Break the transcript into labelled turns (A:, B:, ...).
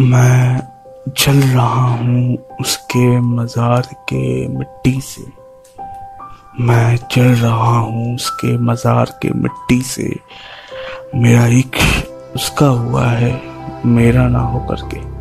A: मैं जल रहा हूँ उसके मज़ार के मिट्टी से। मैं जल रहा हूँ उसके मज़ार के मिट्टी से। मेरा इश्क उसका हुआ है, मेरा ना हो करके।